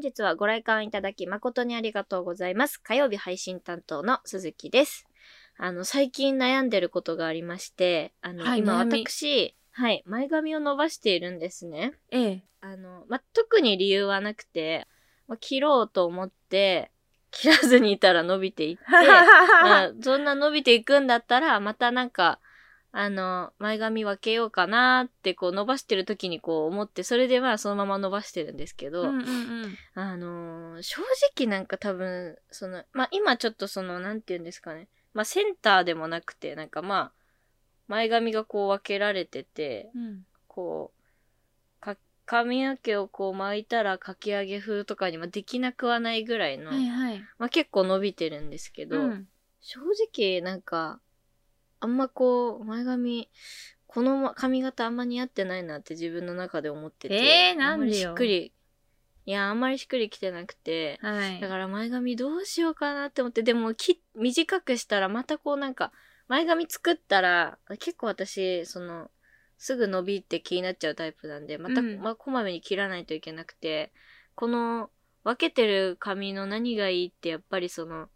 本日はご来館いただき誠にありがとうございます。火曜日配信担当の鈴木です。あの、最近悩んでることがありまして、あの、はい今私、はい、前髪を伸ばしているんですね。ええ。あの、ま、特に理由はなくて、ま、切ろうと思って、切らずにいたら伸びていって、まあ、そんな伸びていくんだったら、またなんか、あの、前髪分けようかなって、こう伸ばしてる時にこう思って、それでまあそのまま伸ばしてるんですけど、うんうんうん。あのー正直なんか多分、その、まあ今ちょっとその、なんて言うんですかね。まあセンターでもなくて、なんかまあ、前髪がこう分けられてて、うん。こう、か、髪の毛をこう巻いたらかき上げ風とかにもできなくはないぐらいの、はいはい。まあ結構伸びてるんですけど、うん。正直なんか、あんまこう、前髪、この髪型あんま似合ってないなって自分の中で思ってて。えーなんでしっくり、いや、あんまりしっくりきてなくて、はい。だから前髪どうしようかなって思って、でもき短くしたらまたこうなんか、前髪作ったら、結構私、その、すぐ伸びって気になっちゃうタイプなんで、また、うんまあ、こまめに切らないといけなくて、この、分けてる髪の何がいいって、やっぱりその、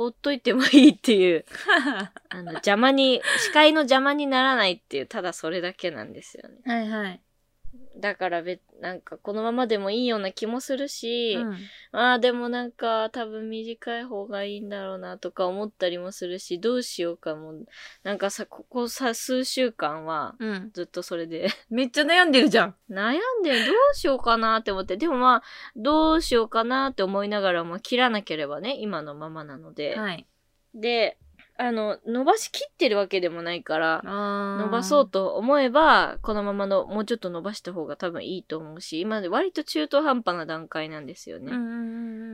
ほっといてもいいっていう、あの、邪魔に、視界の邪魔にならないっていう、ただそれだけなんですよね。はいはい。だからべ、なんかこのままでもいいような気もするし、うん。ああ、でもなんか多分短い方がいいんだろうなとか思ったりもするし、どうしようかも。なんかさ、ここさ、数週間はうん。ずっとそれで めっちゃ悩んでるじゃん。悩んでどうしようかなって思って、でもまあ、どうしようかなって思いながらも切らなければね、今のままなので。はい。で、あの、伸ばしきってるわけでもないから、あ伸ばそうと思えば、このままの、もうちょっと伸ばした方が多分いいと思うし、今割と中途半端な段階なんですよね。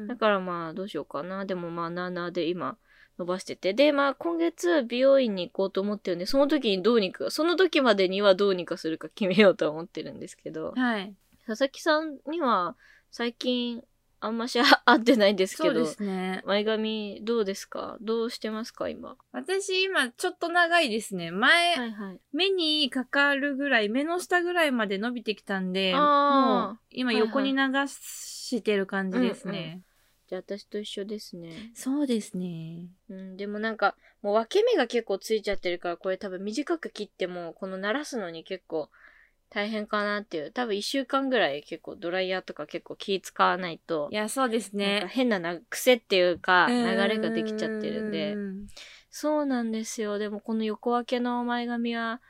だからまあどうしようかな。でもまあなあなあで今伸ばしてて。でまあ今月美容院に行こうと思ってるんで、その時にどうにか、その時までにはどうにかするか決めようとは思ってるんですけど、はい。佐々木さんには最近あんまし会ってないですけど、そうですね。前髪どうですか？どうしてますか？今。私今ちょっと長いですね。前、はいはい。目にかかるぐらい、目の下ぐらいまで伸びてきたんで、もう今はいはい横に流してる感じですね。じゃあ私と一緒ですね。そうですね。うん、でもなんか、もう分け目が結構ついちゃってるから、これ多分短く切っても、この鳴らすのに結構大変かなっていう。多分一週間ぐらい結構ドライヤーとか結構気使わないとい、や、そうですなんかね。変なな癖っていうか、流うんれができちゃってるんでう。んそうなんですよ。でもこの横分けの前髪は、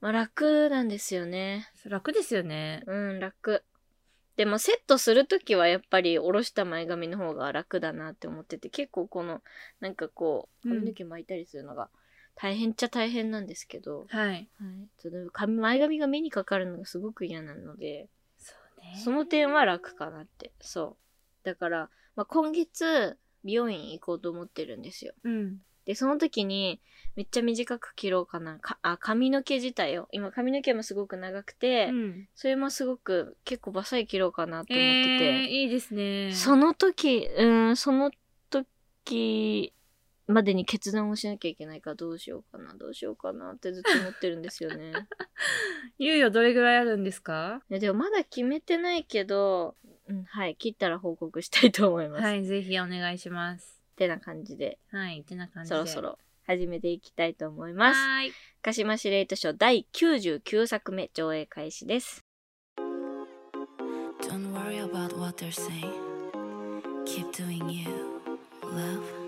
まあ楽なんですよね。楽ですよね。うん、楽。でもセットするときはやっぱり下ろした前髪の方が楽だなって思ってて、結構この、なんかこう、うん髪の毛巻いたりするのが大変っちゃ大変なんですけど、はい。はい。その髪前髪が目にかかるのがすごく嫌なので、そうねその点は楽かなって。そう。だから、まあ、今月、美容院行こうと思ってるんですよ。うん。で、その時に、めっちゃ短く切ろうかな。かあ、髪の毛自体を。今髪の毛もすごく長くて、うん。それもすごく結構バサイ切ろうかなと思ってえー、て、いいですね。その時、うん、その時までに決断をしなきゃいけないからどうしようかな、どうしようかなってずっと思ってるんですよね。猶予どれぐらいあるんですか？いやでもまだ決めてないけど、うん、はい、切ったら報告したいと思います。はい、ぜひお願いします。ってな感じで、はい、てな感じで。そろそろ始めていきたいと思います。はーい。鹿島司令図書第99作目上映開始です。Don't worry about what they're saying. Keep doing you, love.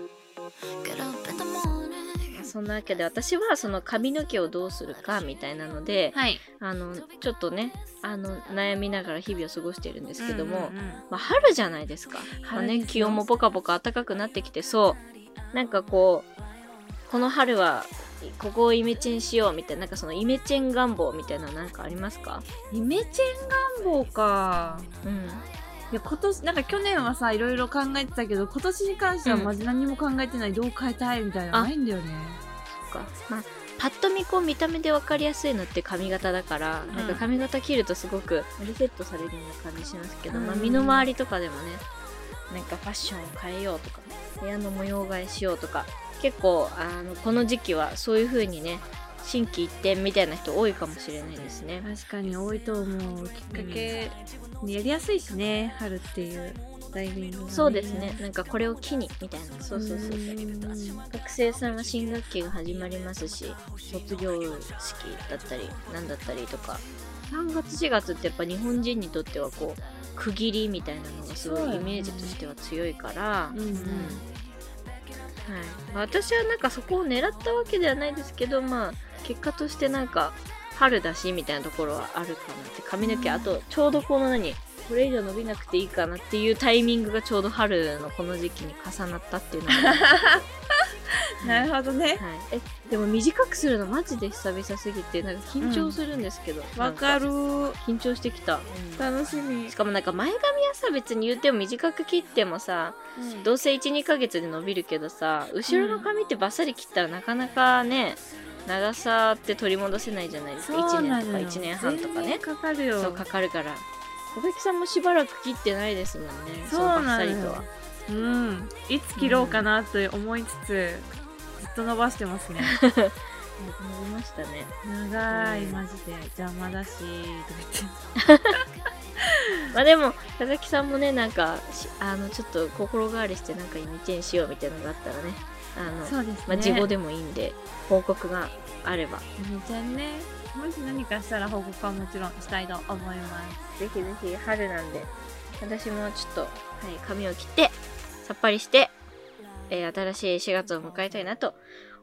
そんなわけで私はその髪の毛をどうするかみたいなので、はい。あのちょっとねあの悩みながら日々を過ごしているんですけども、うんうんうん。まあ、春じゃないですか、まあね、気温もポカポカ暖かくなってきてそう。なんかこうこの春はここをイメチェンしようみたいななんかそのイメチェン願望みたいなのなんかありますか？イメチェン願望か。うんいや、今年、なんか去年はさ、いろいろ考えてたけど、今年に関してはうん。マジ何も考えてない、どう変えたいみたいなないんだよね。そっか。まあパッと見こう見た目で分かりやすいのって髪型だから、ん。なんか髪型切るとすごくリセットされるような感じしますけど、まあ、うん身の回りとかでもねなんかファッションを変えようとか部屋の模様替えしようとか結構あのこの時期はそういう風にね心機一転みたいな人多いかもしれないですね。確かに多いと思うきっかけ、やりやすいしね春っていうタイミングがね、そうですね。なんかこれを機にみたいな。そうそうそう。学生さんは新学期が始まりますし卒業式だったりなんだったりとか。3月4月ってやっぱ日本人にとってはこう区切りみたいなのがすごいイメージとしては強いから、うん。うん。はい、私はなんかそこを狙ったわけではないですけどまあ結果としてなんか春だしみたいなところはあるかなって髪の毛あとちょうどこの何これ以上伸びなくていいかなっていうタイミングがちょうど春のこの時期に重なったっていうのが。なるほどね。はい、えでも短くするのマジで久々すぎてなんか緊張するんですけど、わかる。緊張してきた、楽しみ。しかもなんか前髪はさ別に言っても短く切ってもさどうせ12ヶ月で伸びるけどさ後ろの髪ってバッサリ切ったらなかなかね長さって取り戻せないじゃないですか。1年とか1年半とかね。かかるよ。そうかかるから。小崎さんもしばらく切ってないですもんね。そうバッサリとは。うん。いつ切ろうかなと思いつつ、ずっと伸ばしてますね。伸びましたね。長いうん。マジで。邪魔だしとか まあでも佐々木さんもねなんかしあのちょっと心変わりしてなんかイメチェンしようみたいなのがあったらね。あの言ってそうですね。まあ、事後でもいいんで報告があれば。めちゃんねもし何かしたら報告はもちろんしたいと思います。ぜひぜひ春なんで私もちょっと、はい、髪を切ってさっぱりして、えー新しい4月を迎えたいなと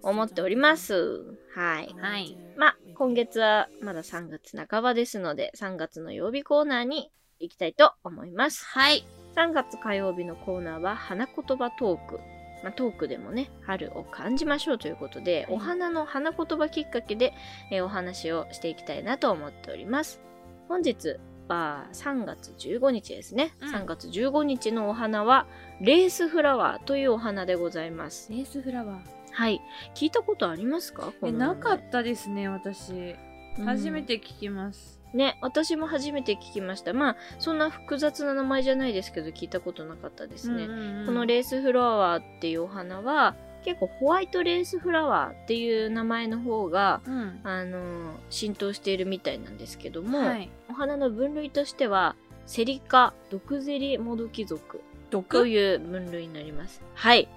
思っております。はい。はい。まあ今月はまだ3月半ばですので3月の曜日コーナーに行きたいと思います。はい。3月火曜日のコーナーは花言葉トーク。まあ、トークでもね、春を感じましょうということで、はいお花の花言葉きっかけで、えーお話をしていきたいなと思っております。本日は3月15日ですね。うん3月15日のお花は、レースフラワーというお花でございます。レースフラワーはい。聞いたことありますか？えなかったですね私た初めて聞きます、ね、私も初めて聞きました。まあ、そんな複雑な名前じゃないですけど、聞いたことなかったですね。このレースフラワーっていうお花は結構ホワイトレースフラワーっていう名前の方がうんあの浸透しているみたいなんですけども、はいお花の分類としてはセリカ毒ゼリモドキ属と毒いう分類になりますはい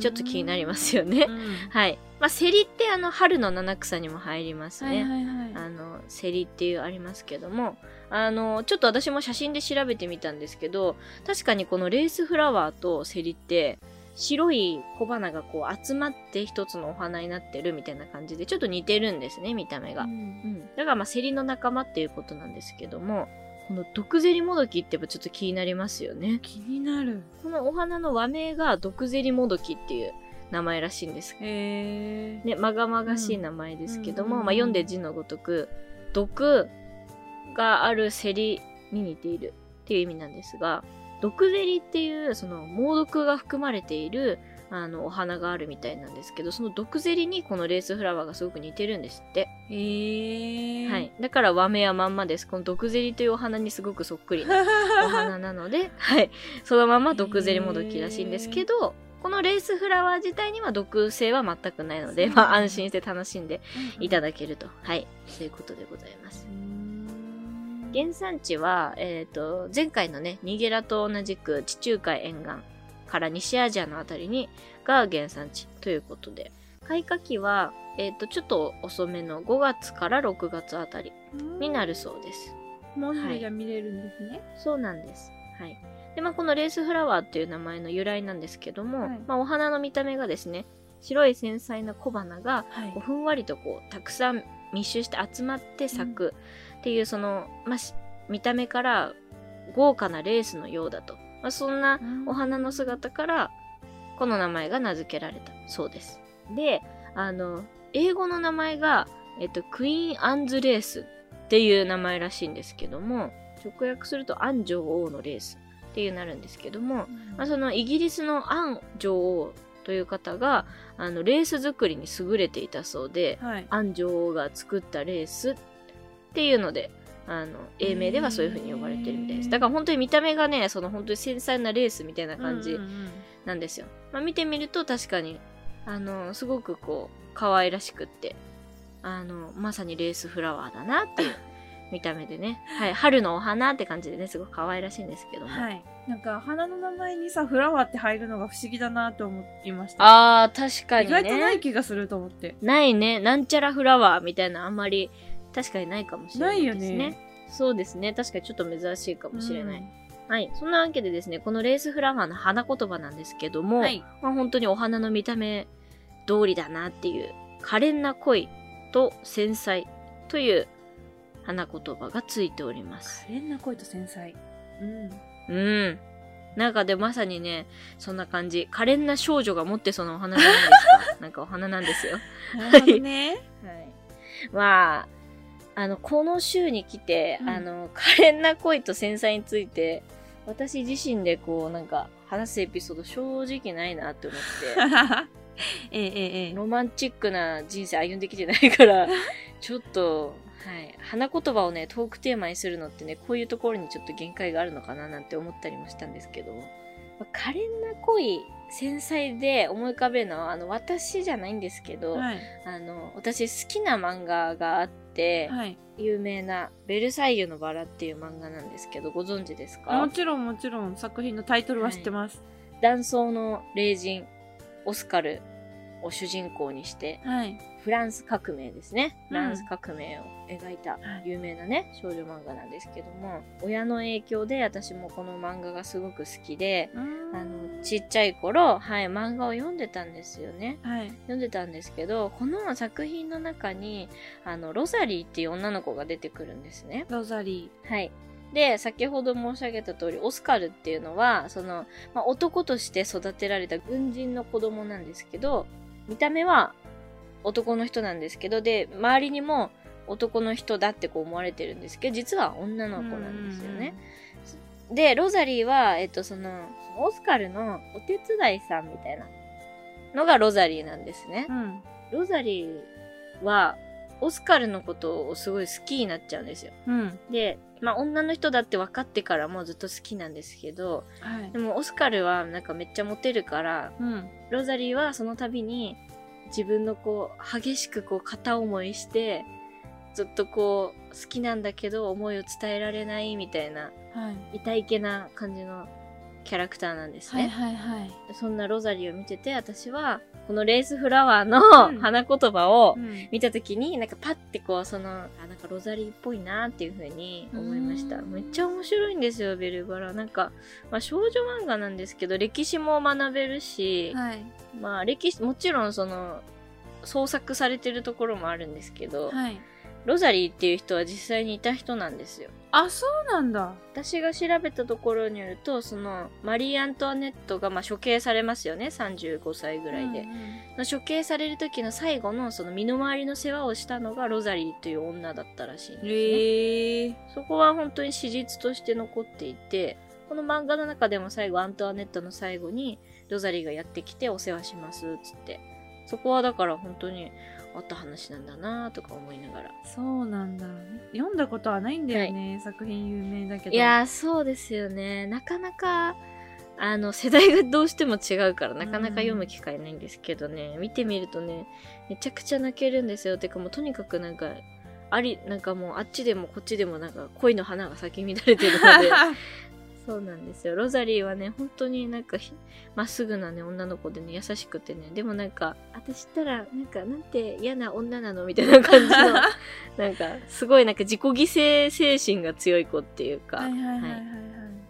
ちょっと気になりますよね、うん。はい。まあセリってあの春の七草にも入りますね、はいはいはい。あのセリっていうありますけども。あのちょっと私も写真で調べてみたんですけど確かにこのレースフラワーとセリって白い小花がこう集まって一つのお花になってるみたいな感じでちょっと似てるんですね見た目が、ううんん。だからまあセリの仲間っていうことなんですけどもこの毒ゼリモドキってやっぱちょっと気になりますよね。気になる。このお花の和名が毒ゼリモドキっていう名前らしいんです。へえね、まがまがしい名前ですけども、まあ、読んで字のごとく毒があるセリに似ているっていう意味なんですが毒ゼリっていうその猛毒が含まれているあのお花があるみたいなんですけどその毒ゼリにこのレースフラワーがすごく似てるんですって、へえはい、だから和名はまんまです。この毒ゼリというお花にすごくそっくりなお花なので、はい、そのまま毒ゼリもどきらしいんですけどこのレースフラワー自体には毒性は全くないので、まあ、安心して楽しんでいただけると、はい、そういうことでございます。原産地は、えっ、と、前回のね、ニゲラと同じく地中海沿岸から西アジアのあたりに、が原産地ということで、開花期は、えっ、と、ちょっと遅めの5月から6月あたりになるそうです。文字が見れるんですね、そうなんです。はい。で、まあ、このレースフラワーっていう名前の由来なんですけども、はいまあ、お花の見た目がですね、白い繊細な小花が、はいこうふんわりとこう、たくさん密集して集まって咲くっていう、その、まあ、し見た目から豪華なレースのようだと。まあ、そんなお花の姿から、この名前が名付けられたそうです。で、あの、英語の名前が、えっと、クイーン・アンズ・レースっていう名前らしいんですけども、直訳するとアン女王のレースっていうなるんですけども、まあ、そのイギリスのアン女王という方が、あの、レース作りに優れていたそうで、はいアン女王が作ったレースっていうので、あの、英名ではそういう風に呼ばれてるみたいです。だから本当に見た目がね、その本当に繊細なレースみたいな感じうんうんうんなんですよ。まあ、見てみると確かに、あの、すごくこう、可愛らしくって、あの、まさにレースフラワーだなっていう 見た目でね。はい。春のお花って感じでね、すごく可愛らしいんですけども。はい。なんか、花の名前にさ、フラワーって入るのが不思議だなと思いました。あー、確かに意外とないね。気がすると思って。ないね。なんちゃらフラワーみたいなあんまり確かにないかもしれないですね。ないよねそうですね。確かにちょっと珍しいかもしれない。はい。そんなわけでですね、このレースフラワーの花言葉なんですけども、うんはい。まあ、本当にお花の見た目通りだなっていう、可憐な恋と繊細という花言葉がついております。可憐な恋と繊細。うん。うん。なんかでまさにね、そんな感じ。可憐な少女が持ってそのお花じゃないですか。なんかお花なんですよ。なるほどね。はい。まあ、あの、この週に来て、うんあの、可憐な恋と繊細について、私自身でこう、なんか、話すエピソード正直ないなって思って。ええええええ。ロマンチックな人生歩んできてないから、ちょっと、はい。花言葉をね、トークテーマにするのってね、こういうところにちょっと限界があるのかななんて思ったりもしたんですけど、まあ可憐な恋、繊細で思い浮かべるのは、あの、私じゃないんですけど、はい。あの、私好きな漫画があって、はい。有名な、ベルサイユのバラっていう漫画なんですけど、ご存知ですもかちろんもちろん作品のタイトルは知ってます。断層の霊人、オスカルを主人公にして、はい。フランス革命ですね。うんフランス革命を描いたはい有名なね、少女漫画なんですけども、親の影響で私もこの漫画がすごく好きで、あの、ちっちゃい頃、はい、漫画を読んでたんですよね。はい。読んでたんですけど、この作品の中に、あの、ロザリーっていう女の子が出てくるんですね。ロザリはい。で、先ほど申し上げた通り、オスカルっていうのは、その、まあ、男として育てられた軍人の子供なんですけど、見た目は男の人なんですけど、で、周りにも男の人だってこう思われてるんですけど、実は女ー。の子なんですよね。うん。で、ロザリーは、えっと、その、オスカルのお手伝いさんみたいなのがロザリーなんですね。うん。ロザリーは、オスカルのことをすごい好きになっちゃうんですよ。うん。で、まあ女の人だって分かってからもうずっと好きなんですけど、はいで。もオスカルはなんかめっちゃモテるから、うん。ロザリーはその度に自分のこう、激しくこう片思いして、ずっとこう、好きなんだけど思いを伝えられないみたいな、はい。痛いけな感じのキャラクターなんですはいね。はいはい。そんなロザリーを見てて、私は、このレースフラワーのうん花言葉をうん。見たときに、なんかパッてこう、その、あ、なんかロザリーっぽいなっていう風に思いました。うんめっちゃ面白いんですよ、ベルバラ。なんか、まあ少女漫画なんですけど、歴史も学べるし、はい。まあ歴史、もちろんその、創作されてるところもあるんですけど、はい。ロザリーっていう人は実際にいた人なんですよ。あ、そうなんだ。私が調べたところによると、その、マリー・アントワネットが、まあ、処刑されますよね、35歳ぐらいで。うんうん処刑される時の最後の、その身の回りの世話をしたのがロザリーという女だったらしいんですね。へえ。そこは本当に史実として残っていて、この漫画の中でも最後、アントワネットの最後に、ロザリーがやってきてお世話します、つって。そこはだから本当にあった話なんだなとか思いながら。そうなんだ。読んだことはないんだよね。作品有名だけど。いやー、そうですよね。なかなか、あの、世代がどうしても違うから、なかなか読む機会ないんですけどね、見てみるとね、めちゃくちゃ泣けるんですよ。てかもうとにかくなんか、あり、なんかもうあっちでもこっちでもなんか恋の花が咲き乱れてるので、そうなんですよ。ロザリーはね、本当になんかひ、まっすぐなね、女の子でね、優しくてね、でもなんか、私ったら、なんか、なんて嫌な女なのみたいな感じの、なんか、すごいなんか自己犠牲精神が強い子っていうか、はいはいはいはいはい。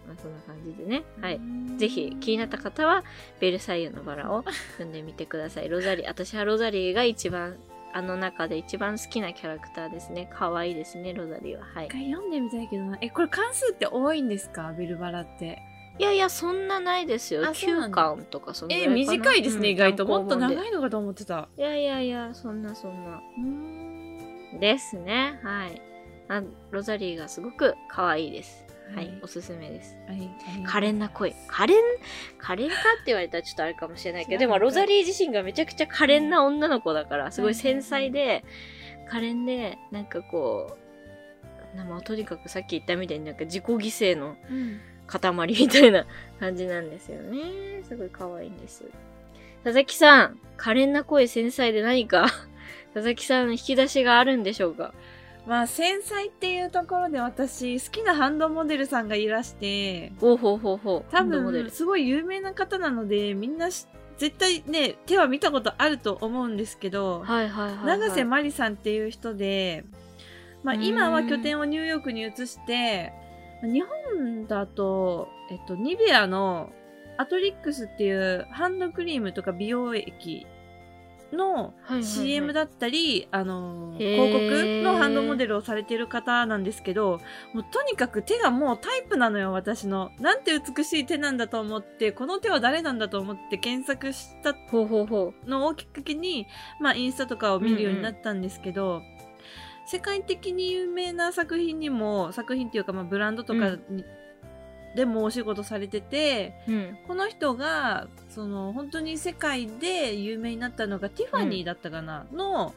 まあ、そんな感じでね。はい。うんぜひ気になった方は、ベルサイユのバラを 読んでみてください。ロザリー、私はロザリーが一番、あの中で一番好きなキャラクターですね。可愛いですね、ロザリーは。はい一。回読んでみたいけどな。え、これ関数って多いんですか？ベルバラって。いやいや、そんなないですよ。9あそうなんだ巻とかそのぐらえ、短いですね、うん意外と。もっと長いのかと思ってた。いやいやいや、そんなそんな。うーん。ですね。はい。あロザリーがすごく可愛いです。はい、はいおすすめです。はい。可憐な声。可憐、可憐かって言われたらちょっとあれかもしれないけど、でもロザリー自身がめちゃくちゃ可憐な女の子だから、すごい繊細で、可憐で、なんかこう、なまあとにかくさっき言ったみたいになんか自己犠牲のうん。塊みたいな感じなんですよね。すごい可愛いんです。佐々木さん、可憐な声繊細で何か？佐々木さんの引き出しがあるんでしょうか？まあ、繊細っていうところで私、好きなハンドモデルさんがいらして、ほうほうほうほう。多ハンドモデル分、すごい有名な方なので、みんなし絶対ね、手は見たことあると思うんですけど、はいはいはい、はい。永瀬まりさんっていう人で、まあ、今は拠点をニューヨークに移して、日本だと、えっと、ニベアのアトリックスっていうハンドクリームとか美容液の CM だったり、あの、広告のハンドモデルをされてる方なんですけど、もうとにかく手がもうタイプなのよ、私の。なんて美しい手なんだと思って、この手は誰なんだと思って検索したのをきっかけに、まあ、インスタとかを見るようになったんですけど、世界的に有名な作品にも、作品っていうか、まあ、ブランドとかに、でもお仕事されてて、う。うん。この人が、その、本当に世界で有名になったのが、ティファニーだったかな、の、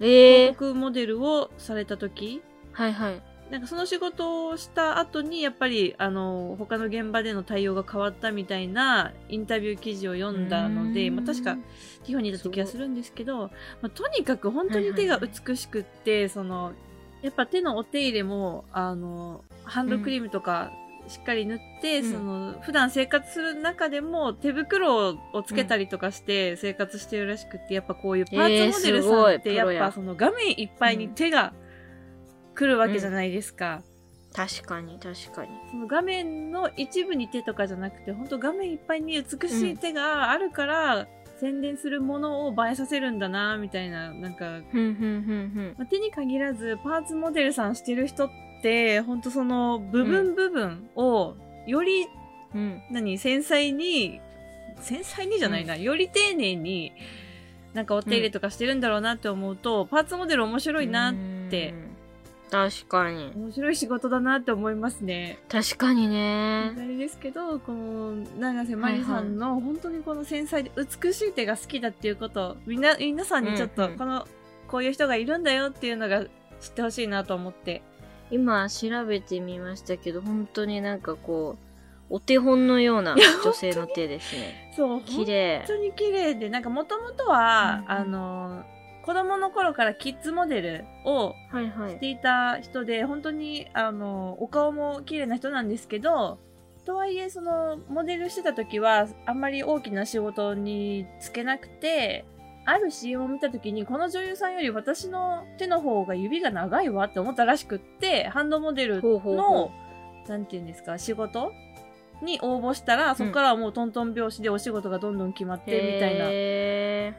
ええ広告モデルをされた時はいはい。なんかその仕事をした後に、やっぱり、あの、他の現場での対応が変わったみたいなインタビュー記事を読んだので、まあ確か、ティファニーだった気がするんですけど、まあ、とにかく本当に手が美しくって、その、やっぱ手のお手入れも、あの、ハンドクリームとか、しっかり塗って、うんその、普段生活する中でも手袋をつけたりとかして生活してるらしくって、やっぱこういうパーツモデルさんって、ややっぱその画面いっぱいに手が来るわけじゃないですか。確かに確かに。その画面の一部に手とかじゃなくて、本当画面いっぱいに美しい手があるから、宣伝するものを映えさせるんだな、みたいな、なんか。まあ手に限らずパーツモデルさんしてる人って、本当その部分部分を、より、うん。何、繊細に、繊細にじゃないな、より丁寧に、なんかお手入れとかしてるんだろうなって思うと、パーツモデル面白いなってうん。確かに。面白い仕事だなって思いますね。確かにねあ。れですけど、この、永瀬まりさんの、本当にこの繊細で美しい手が好きだっていうことを、みんな、皆さんにちょっと、うんうんこの、こういう人がいるんだよっていうのが知ってほしいなと思って。今調べてみましたけど、本当になんかこう、お手本のような女性の手ですね。そう、綺麗本。当に綺麗で、なんかもともとは、うんうんあの、子供の頃からキッズモデルをはいはい。していた人で、本当に、あの、お顔も綺麗な人なんですけど、とはいえ、その、モデルしてた時は、あんまり大きな仕事につけなくて、ある CM を見た時に、この女優さんより私の手の方が指が長いわって思ったらしくって、ハンドモデルほうほうほの、なんていうんですか、仕事に応募したら、そこからはもうトントン拍子でお仕事がどんどん決まって、みたいなへ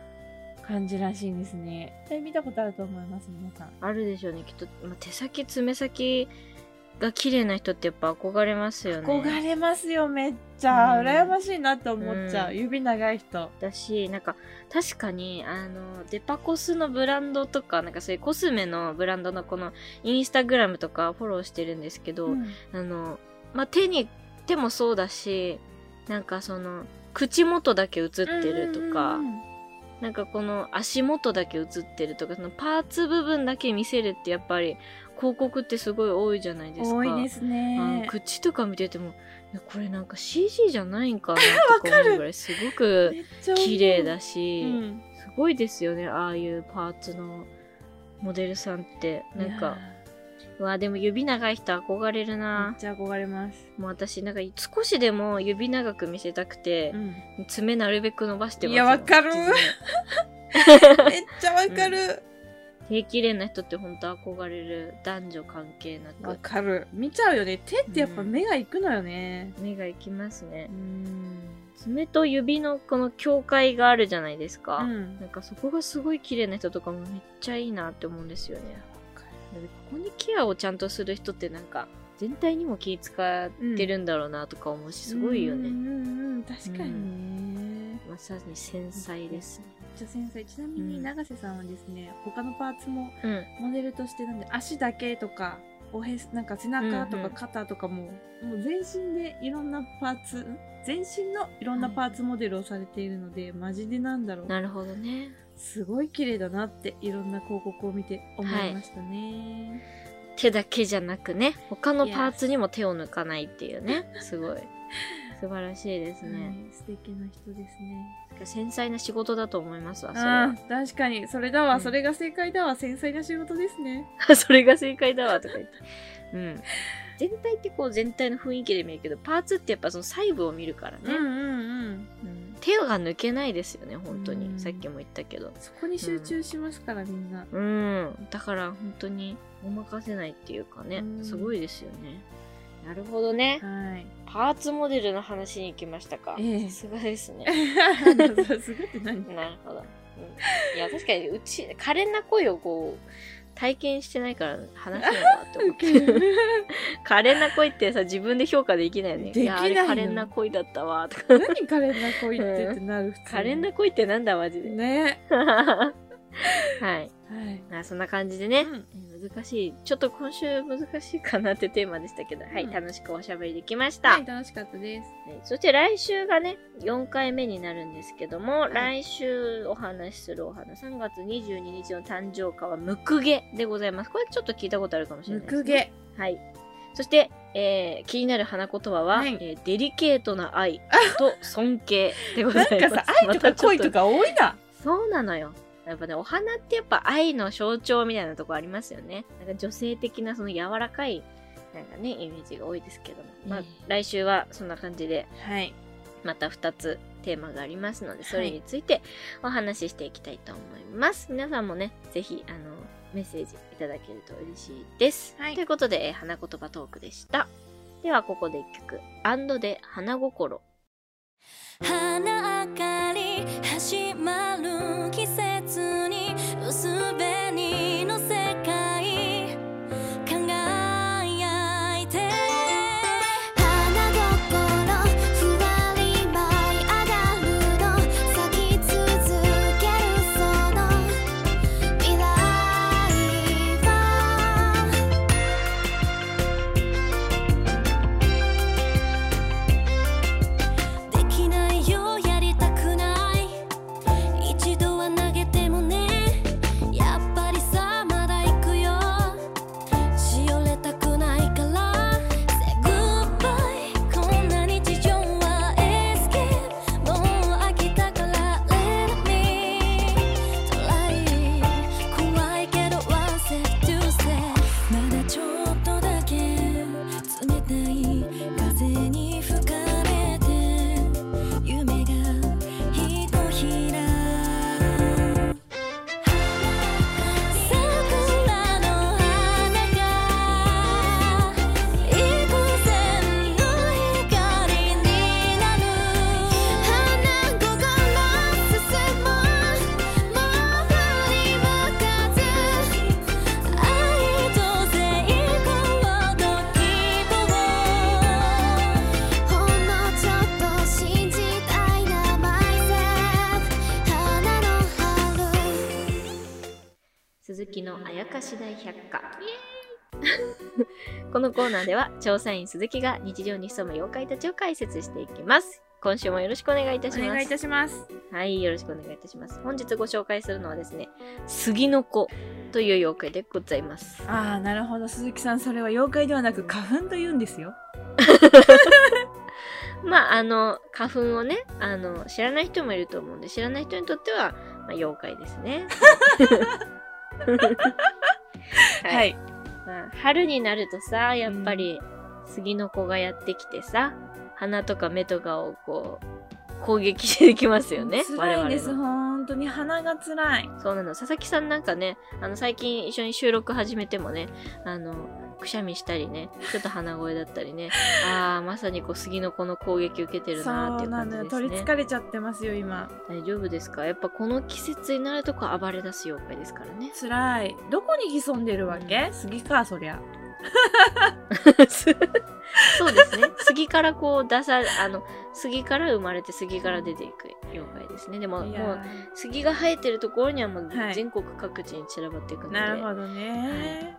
感じらしいんですね。絶対見たことあると思います、皆さん。ーあるでしょうね。きっと、まあ、手先、爪先が綺麗な人ってやっぱ憧れますよね。憧れますよ、めっちゃ。うん羨ましいなって思っちゃう。うん指長い人。だし、なんか、確かに、あの、デパコスのブランドとか、なんかそういうコスメのブランドのこの、インスタグラムとかフォローしてるんですけど、うんあの、まあ、手に、手もそうだし、なんかその、口元だけ映ってるとか、なんかこの足元だけ映ってるとか、そのパーツ部分だけ見せるってやっぱり、広告ってすごい多いじゃないですか。多いですね。口とか見てても、これなんか CG じゃないんかなとか思うぐらいすごく綺麗だし、うんすごいですよね、ああいうパーツのモデルさんって。なんか、うわ、でも指長い人憧れるいやーめなっ。ちゃ憧れます。もう私、なんか少しでも指長く見せたくてう、ん爪なるべく伸ばしてますいやわかる めっちゃわかる。手綺麗な人って本当憧れる男女関係なわくかる。見ちゃうよね。手ってやっぱ目が行くのよね。目が行きますねうん。爪と指のこの境界があるじゃないですか、うんなんかそこがすごい綺麗な人とかもめっちゃいいなって思うんですよねここにケアをちゃんとする人ってなんか全体にも気使ってるんだろうなとか思うし、すごいよね、うんうんうん、確かにね。まさに繊細ですね。めっちゃ繊細。ちなみにうん。永瀬さんはですね、他のパーツもうん。モデルとしてなんで足だけとかおへなんか背中とうんうんか肩とかも、もう全身でいろんなパーツん全身のいろんなパーツモデルをされているので、マジでなんだろう。なるほどね。すごい綺麗だなっていろんな広告を見て思いましたね、手だけじゃなくね他のパーツにも手を抜かないっていうね すごい素晴らしいですはね。い素敵な人ですね。繊細な仕事だと思いますわ、あ。確かに。それだわ、うんそれが正解だわ。繊細な仕事ですね。それが正解だわ、とか言って。うん。全体ってこう全体の雰囲気で見るけど、パーツってやっぱその細部を見るからね。うんうんうん。うん手が抜けないですよね、本当に。うんさっきも言ったけど。そこに集中しますから、みんな。うん。だから本当にごまかせないっていうかねう、んすごいですよね。なるほどね。はい。パーツモデルの話に行きましたか。ええさすがですね。さすがって何？なるほど。うん、いや、確かに、うち、可憐な恋をこう、体験してないから話せないわって思っウて。可憐な恋ってさ、自分で評価できないよね。できないよや、あれ可憐な恋だったわ、とか。何可憐な恋ってってなる普通可憐な恋ってなんだ、マジで。ね。はい。はい。あそんな感じでね、うんえー難しい。ちょっと今週難しいかなってテーマでしたけど、はい、うん楽しくおしゃべりできました。はい、楽しかったです。はいそして来週がね、4回目になるんですけども、い来週お話しするお花、3月22日の誕生花はムクゲでございます。これちょっと聞いたことあるかもしれむないです、ね。くげ。はい。そして、えー気になる花言葉は、はいえーデリケートな愛と尊敬でござないんます。かさ、愛とか恋とか。か多いな。そうなのよ。やっぱね、お花ってやっぱ愛の象徴みたいなとこありますよね。なんか女性的なその柔らかい、なんかね、イメージが多いですけども。まあええ、来週はそんな感じで、はい。また2つテーマがありますので、それについてお話ししていきたいと思います。皆さんもね、ぜひ、あの、メッセージいただけると嬉しいです。はいということで、えー花言葉トークでした。では、ここで1曲。アンドで花心。花明かり始まるコーナーでは、調査員鈴木が日常に潜む妖怪たちを解説していきます。今週もよろしくお願いいたします。お願いいたします。はい、よろしくお願いいたします。本日ご紹介するのはですね、杉の子という妖怪でございます。ああ、なるほど。鈴木さん、それは妖怪ではなく花粉と言うんですよ。まあ、あの、花粉をね、あの、知らない人もいると思うんで、知らない人にとっては、まあ、妖怪ですね。はい。はい。まあ、春になるとさ、やっぱり、杉の子がやってきてさ、鼻とか目とかをこう、攻撃してきますよね。辛いんです、本当に鼻が辛い。そうなの。佐々木さんなんかね、あの、最近一緒に収録始めてもね、あの、くしゃみしたりね、ちょっと鼻声だったりね、ああ、まさにこう、杉の子の攻撃受けてるそなーっていう。感じですね。取りつかれちゃってますよ、今。大丈夫ですか？やっぱこの季節になるとこう暴れ出す妖怪ですからね。辛い。どこに潜んでるわけ、杉か、そりゃ。そうですね。杉からこう出さ、あの、杉から生まれて杉から出ていく妖怪ですね。でも、もう、杉が生えてるところにはもうはい全国各地に散らばっていくので、なるほどね。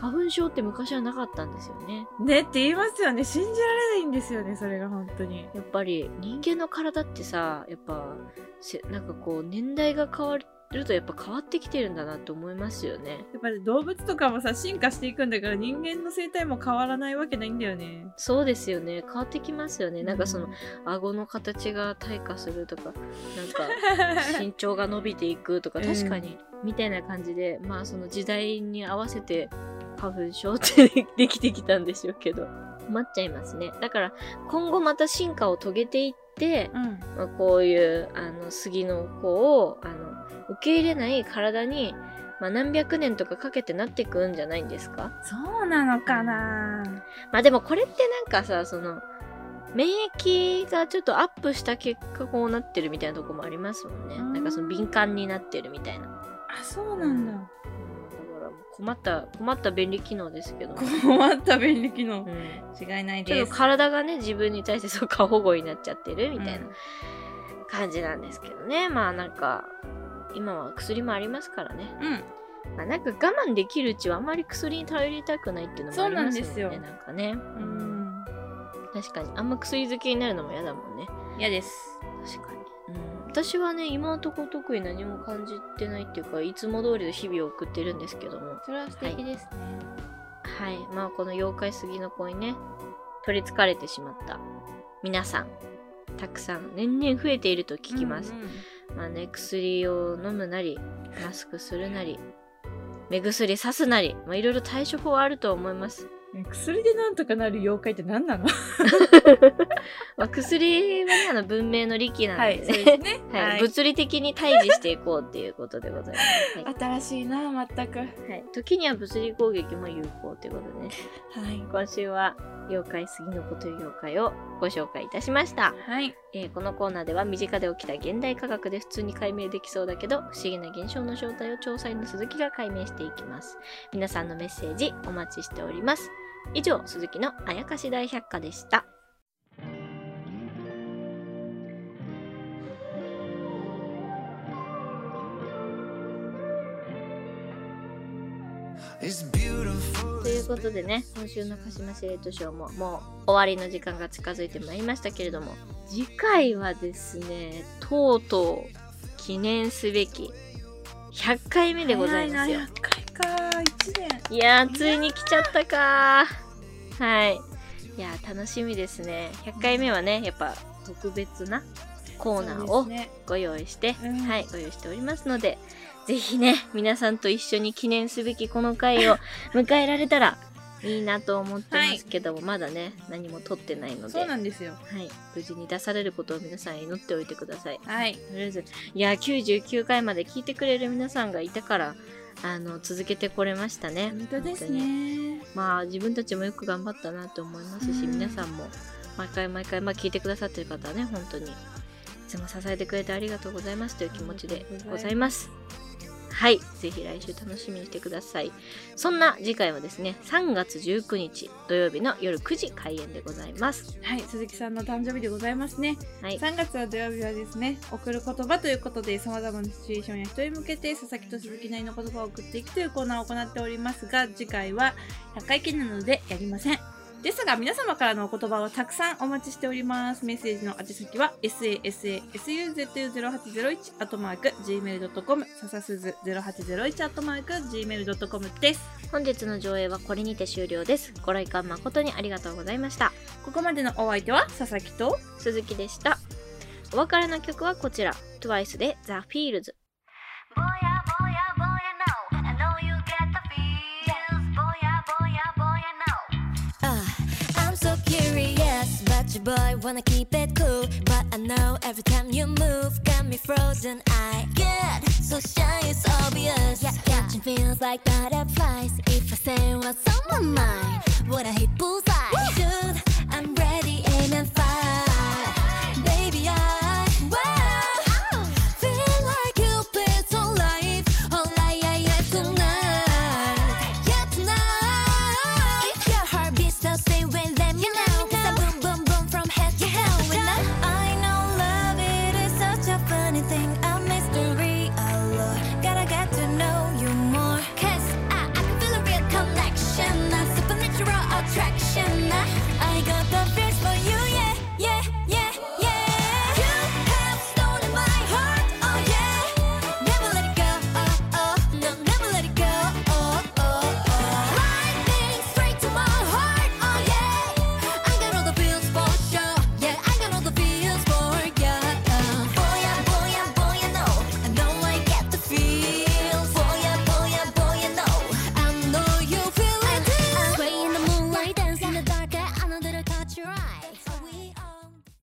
花粉症って昔はなかったんですよね。ねって言いますよね。信じられないんですよね、それが本当に。やっぱり人間の体ってさ、やっぱ、せなんかこう、年代が変わっるとやっぱ変わってきてるんだなって思いますよね。やっぱり動物とかもさ進化していくんだから人間の生態も変わらないわけないんだよね。そうですよね。変わってきますよね。なんかその、顎の形が退化するとか、なんか 身長が伸びていくとか、うん確かに、みたいな感じで、まあその時代に合わせて花粉症ってできてきたんでしょうけど、困っちゃいますね。だから今後また進化を遂げていって、うん。まあ、こういうあの杉の子をあの受け入れない体に、まあ、何百年とかかけてなっていくんじゃないんですか？そうなのかな。まあでもこれってなんかさその免疫がちょっとアップした結果こうなってるみたいなとこもありますもんね。うん。なんかその敏感になってるみたいな、うんあそうなんだ。困った困った便利機能ですけど、困った便利機能。う。ん、違いないちょっと体がね自分に対してそう過保護になっちゃってるみたいな感じなんですけどね、まあなんか今は薬もありますからね。うん。まあなんか我慢できるうちはあんまり薬に頼りたくないっていうのもありますよねそうなんですよ。なんかね。うん。確かに。あんま薬漬けになるのも嫌だもんね。嫌です。確かに、うん、私はね今のところ特に何も感じてないっていうかいつも通りの日々を送ってるんですけども。それは素敵ですね。はい。まあこの妖怪杉の子にね。取りつかれてしまった。皆さん。たくさん。年々増えていると聞きます、うんうん。まあね薬を飲むなりマスクするなり目薬さすなりまあいろいろ対処法はあると思います。ね薬でなんとかなる妖怪って何なの？まあ、薬はねあの文明の利器なんでね、そうですね。はい物理的に対峙していこうっていうことでございます。は い新しいな、全く。ははい、時には物理攻撃も有効ということでね、い。今週は妖怪杉の子という妖怪をご紹介いたしました。はい。えーこのコーナーでは身近で起きた現代科学で普通に解明できそうだけど不思議な現象の正体を調査員の鈴木が解明していきます。皆さんのメッセージお待ちしております。以上、鈴木のあやかし大百科でした。ということでね、今週の鹿島司令塔賞ももう終わりの時間が近づいてまいりましたけれども、次回はですね、とうとう記念すべき100回目でございますよ。早いな100回か、1年。いやー、ついに来ちゃったかー。はい。いやー、楽しみですね。100回目はね、やっぱ特別なコーナーをご用意して、うんはい、ご用意しておりますので、ぜひね、皆さんと一緒に記念すべきこの回を迎えられたらいいなと思ってますけども、まだね、何も撮ってないので、そうなんですよ。はい、無事に出されることを皆さん祈っておいてください。はい。とりあえず、いや、99回まで聞いてくれる皆さんがいたから、あの、続けてこれましたね。本当ですね。まあ、自分たちもよく頑張ったなと思いますし、うん皆さんも、毎回毎回、まあ、聞いてくださってる方はね、本当に、いつも支えてくれてありがとうございますという気持ちでございます。はい。ぜひ来週楽しみにしてください。そんな次回はですね、3月19日土曜日の夜9時開演でございます。はい、鈴木さんの誕生日でございますね。はい。3月の土曜日はですね、送る言葉ということで、様々なシチュエーションや人に向けて、佐々木と鈴木なりの言葉を送っていくというコーナーを行っておりますが、次回は100回記念なのでやりません。ですが、皆様からのお言葉をたくさんお待ちしております。メッセージの宛先は、sasasuzu0801 アットマーク gmail.com、ささすず0801アットマーク gmail.com です。本日の上映はこれにて終了です。ご来館誠にありがとうございました。ここまでのお相手は、佐々木と、鈴木でした。お別れの曲はこちら。TWICE で The Fields。Got boy, wanna keep it cool. But I know every time you move, got me frozen. I get so shy, it's obvious. Yeah, yeah. Catching feels like butterflies. If I say what's on my mind, what I hit bullseye. Woo! Dude, I'm ready, aim and fire. Baby, I.